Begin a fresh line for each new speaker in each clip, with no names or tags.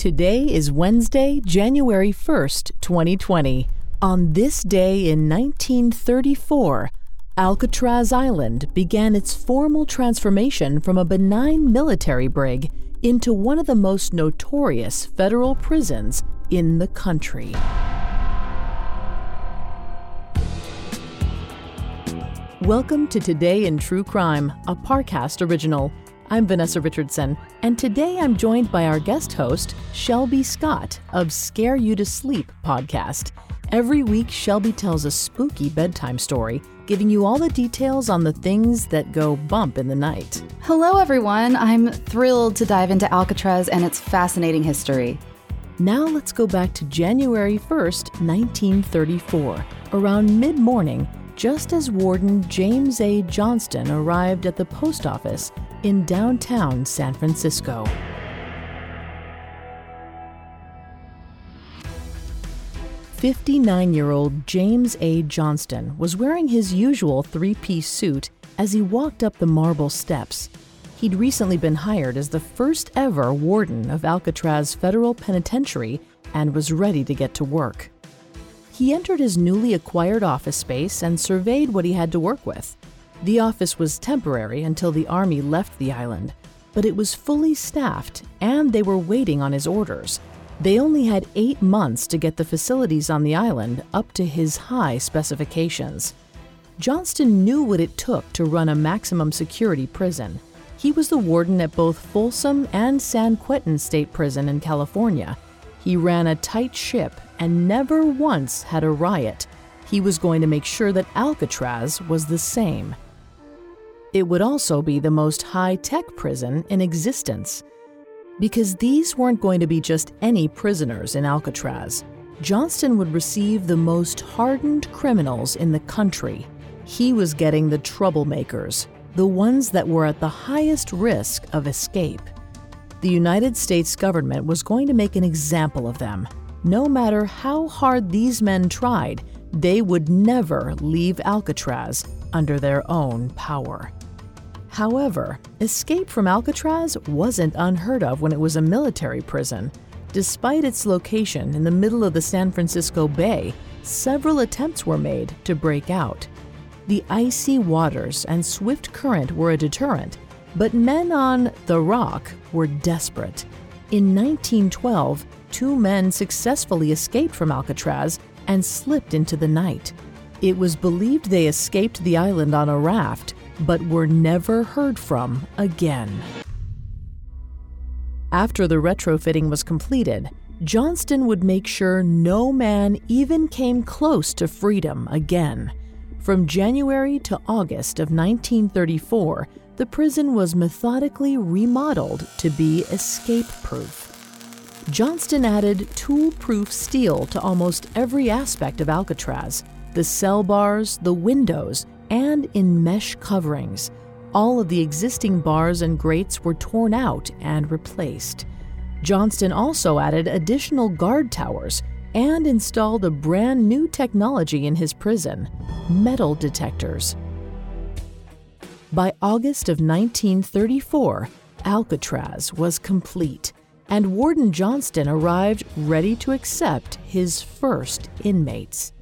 Today is Wednesday, January 1st, 2020. On this day in 1934, Alcatraz Island began its formal transformation from a benign military brig into one of the most notorious federal prisons in the country. Welcome to Today in True Crime, a Parcast original. I'm Vanessa Richardson, and today I'm joined by our guest host, Shelby Scott of Scare You to Sleep podcast. Every week, Shelby tells a spooky bedtime story, giving you all the details on the things that go bump in the night.
Hello, everyone. I'm thrilled to dive into Alcatraz and its fascinating history.
Now let's go back to January 1st, 1934. Around mid morning, just as Warden James A. Johnston arrived at the post office in downtown San Francisco. 59 year old James A. Johnston was wearing his usual three piece suit as he walked up the marble steps. He'd recently been hired as the first ever warden of Alcatraz Federal Penitentiary and was ready to get to work. He entered his newly acquired office space and surveyed what he had to work with. The office was temporary until the Army left the island, but it was fully staffed and they were waiting on his orders. They only had eight months to get the facilities on the island up to his high specifications. Johnston knew what it took to run a maximum security prison. He was the warden at both Folsom and San Quentin State Prison in California. He ran a tight ship and never once had a riot. He was going to make sure that Alcatraz was the same. It would also be the most high tech prison in existence because these weren't going to be just any prisoners in Alcatraz. Johnston would receive the most hardened criminals in the country. He was getting the troublemakers, the ones that were at the highest risk of escape. The United States government was going to make an example of them. No matter how hard these men tried, they would never leave Alcatraz under their own power. However, escape from Alcatraz wasn't unheard of when it was a military prison. Despite its location in the middle of the San Francisco Bay, several attempts were made to break out. The icy waters and swift current were a deterrent, but men on The Rock were desperate. In 1912, two men successfully escaped from Alcatraz and slipped into the night. It was believed they escaped the island on a raft, but were never heard from again. After the retrofitting was completed, Johnston would make sure no man even came close to freedom again. From January to August of 1934, the prison was methodically remodeled to be escape proof. Johnston added tool proof steel to almost every aspect of Alcatraz the cell bars, the windows, and in mesh coverings. All of the existing bars and grates were torn out and replaced. Johnston also added additional guard towers and installed a brand new technology in his prison metal detectors. By August of 1934, Alcatraz was complete, and Warden Johnston arrived ready to accept his first inmates.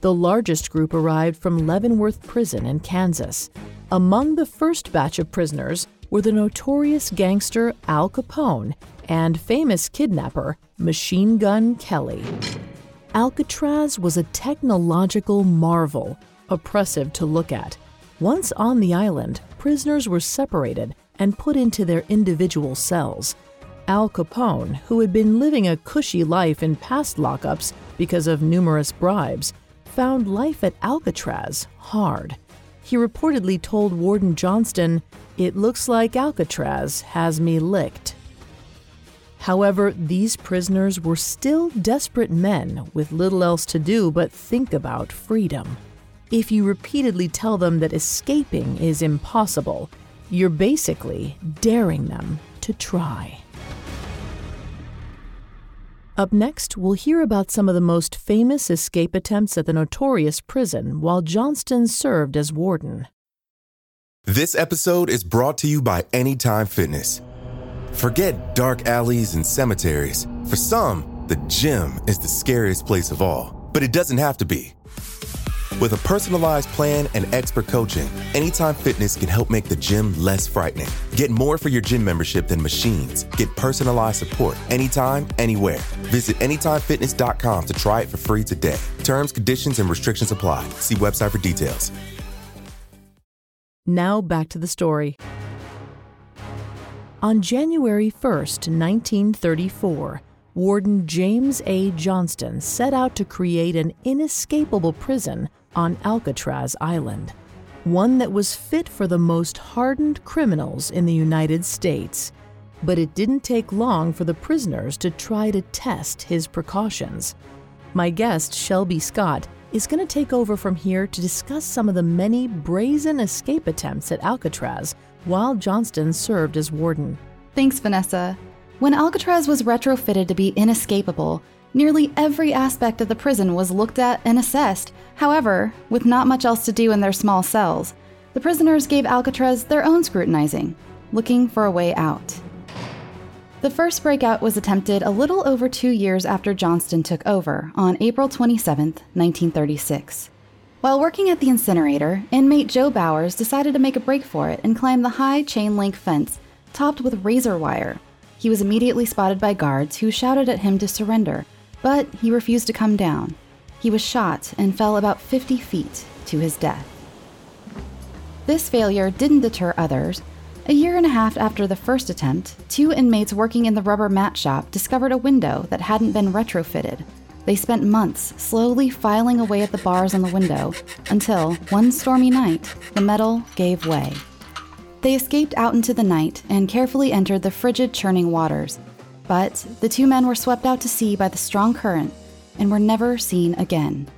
The largest group arrived from Leavenworth Prison in Kansas. Among the first batch of prisoners were the notorious gangster Al Capone and famous kidnapper Machine Gun Kelly. Alcatraz was a technological marvel, oppressive to look at. Once on the island, prisoners were separated and put into their individual cells. Al Capone, who had been living a cushy life in past lockups because of numerous bribes, found life at Alcatraz hard. He reportedly told Warden Johnston, It looks like Alcatraz has me licked. However, these prisoners were still desperate men with little else to do but think about freedom. If you repeatedly tell them that escaping is impossible, you're basically daring them to try. Up next, we'll hear about some of the most famous escape attempts at the notorious prison while Johnston served as warden.
This episode is brought to you by Anytime Fitness. Forget dark alleys and cemeteries. For some, the gym is the scariest place of all, but it doesn't have to be. With a personalized plan and expert coaching, Anytime Fitness can help make the gym less frightening. Get more for your gym membership than machines. Get personalized support anytime, anywhere. Visit AnytimeFitness.com to try it for free today. Terms, conditions, and restrictions apply. See website for details.
Now back to the story. On January 1st, 1934, Warden James A. Johnston set out to create an inescapable prison on Alcatraz Island, one that was fit for the most hardened criminals in the United States. But it didn't take long for the prisoners to try to test his precautions. My guest, Shelby Scott, is going to take over from here to discuss some of the many brazen escape attempts at Alcatraz while Johnston served as warden.
Thanks, Vanessa. When Alcatraz was retrofitted to be inescapable, nearly every aspect of the prison was looked at and assessed. However, with not much else to do in their small cells, the prisoners gave Alcatraz their own scrutinizing, looking for a way out. The first breakout was attempted a little over two years after Johnston took over, on April 27, 1936. While working at the incinerator, inmate Joe Bowers decided to make a break for it and climb the high chain link fence topped with razor wire. He was immediately spotted by guards who shouted at him to surrender, but he refused to come down. He was shot and fell about 50 feet to his death. This failure didn't deter others. A year and a half after the first attempt, two inmates working in the rubber mat shop discovered a window that hadn't been retrofitted. They spent months slowly filing away at the bars on the window until, one stormy night, the metal gave way. They escaped out into the night and carefully entered the frigid, churning waters. But the two men were swept out to sea by the strong current and were never seen again.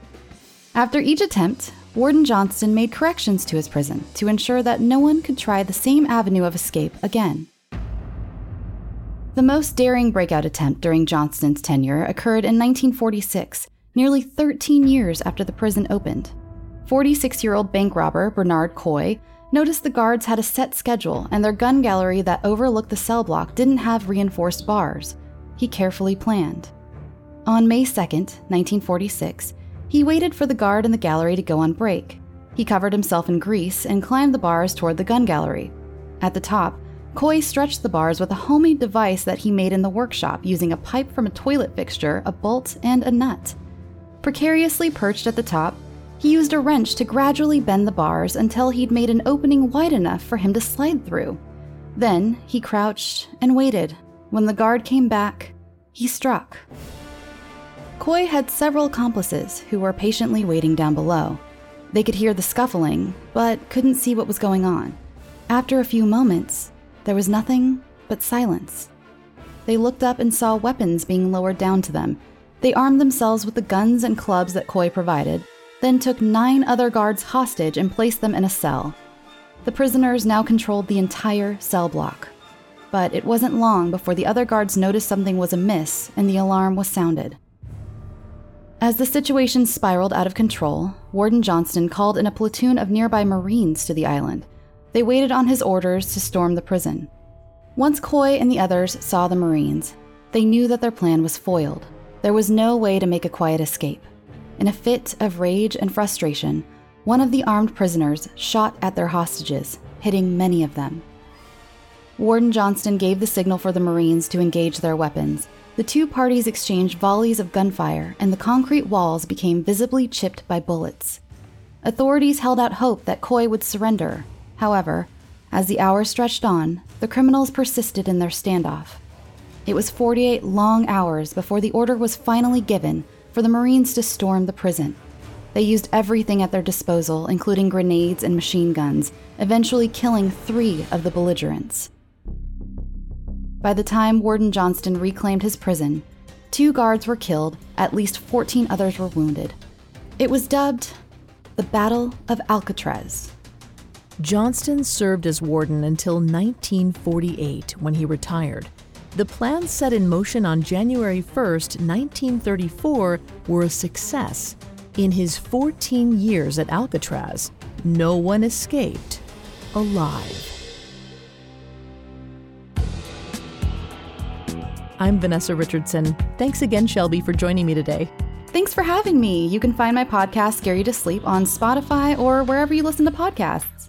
After each attempt, Warden Johnston made corrections to his prison to ensure that no one could try the same avenue of escape again. The most daring breakout attempt during Johnston's tenure occurred in 1946, nearly 13 years after the prison opened. 46 year old bank robber Bernard Coy noticed the guards had a set schedule and their gun gallery that overlooked the cell block didn't have reinforced bars. He carefully planned. On May 2, 1946, he waited for the guard in the gallery to go on break. He covered himself in grease and climbed the bars toward the gun gallery. At the top, Coy stretched the bars with a homemade device that he made in the workshop using a pipe from a toilet fixture, a bolt, and a nut. Precariously perched at the top, he used a wrench to gradually bend the bars until he'd made an opening wide enough for him to slide through. Then he crouched and waited. When the guard came back, he struck. Coy had several accomplices who were patiently waiting down below. They could hear the scuffling, but couldn't see what was going on. After a few moments, there was nothing but silence. They looked up and saw weapons being lowered down to them. They armed themselves with the guns and clubs that Coy provided then took nine other guards hostage and placed them in a cell. The prisoners now controlled the entire cell block. But it wasn't long before the other guards noticed something was amiss and the alarm was sounded. As the situation spiraled out of control, Warden Johnston called in a platoon of nearby Marines to the island. They waited on his orders to storm the prison. Once Coy and the others saw the Marines, they knew that their plan was foiled. There was no way to make a quiet escape. In a fit of rage and frustration, one of the armed prisoners shot at their hostages, hitting many of them. Warden Johnston gave the signal for the Marines to engage their weapons. The two parties exchanged volleys of gunfire, and the concrete walls became visibly chipped by bullets. Authorities held out hope that Coy would surrender. However, as the hours stretched on, the criminals persisted in their standoff. It was 48 long hours before the order was finally given for the Marines to storm the prison. They used everything at their disposal, including grenades and machine guns, eventually killing three of the belligerents. By the time Warden Johnston reclaimed his prison, two guards were killed, at least 14 others were wounded. It was dubbed the Battle of Alcatraz.
Johnston served as warden until 1948 when he retired. The plans set in motion on January 1, 1934 were a success. In his 14 years at Alcatraz, no one escaped alive. I'm Vanessa Richardson. Thanks again, Shelby, for joining me today.
Thanks for having me. You can find my podcast, Scare You to Sleep, on Spotify or wherever you listen to podcasts.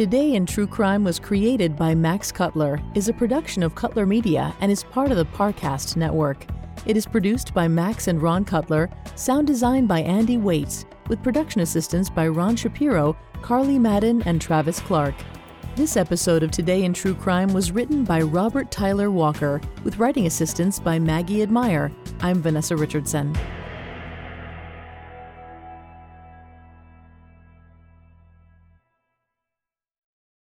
Today in True Crime was created by Max Cutler, is a production of Cutler Media, and is part of the Parcast Network. It is produced by Max and Ron Cutler, sound design by Andy Waits, with production assistance by Ron Shapiro, Carly Madden, and Travis Clark. This episode of Today in True Crime was written by Robert Tyler Walker, with writing assistance by Maggie Admire. I'm Vanessa Richardson.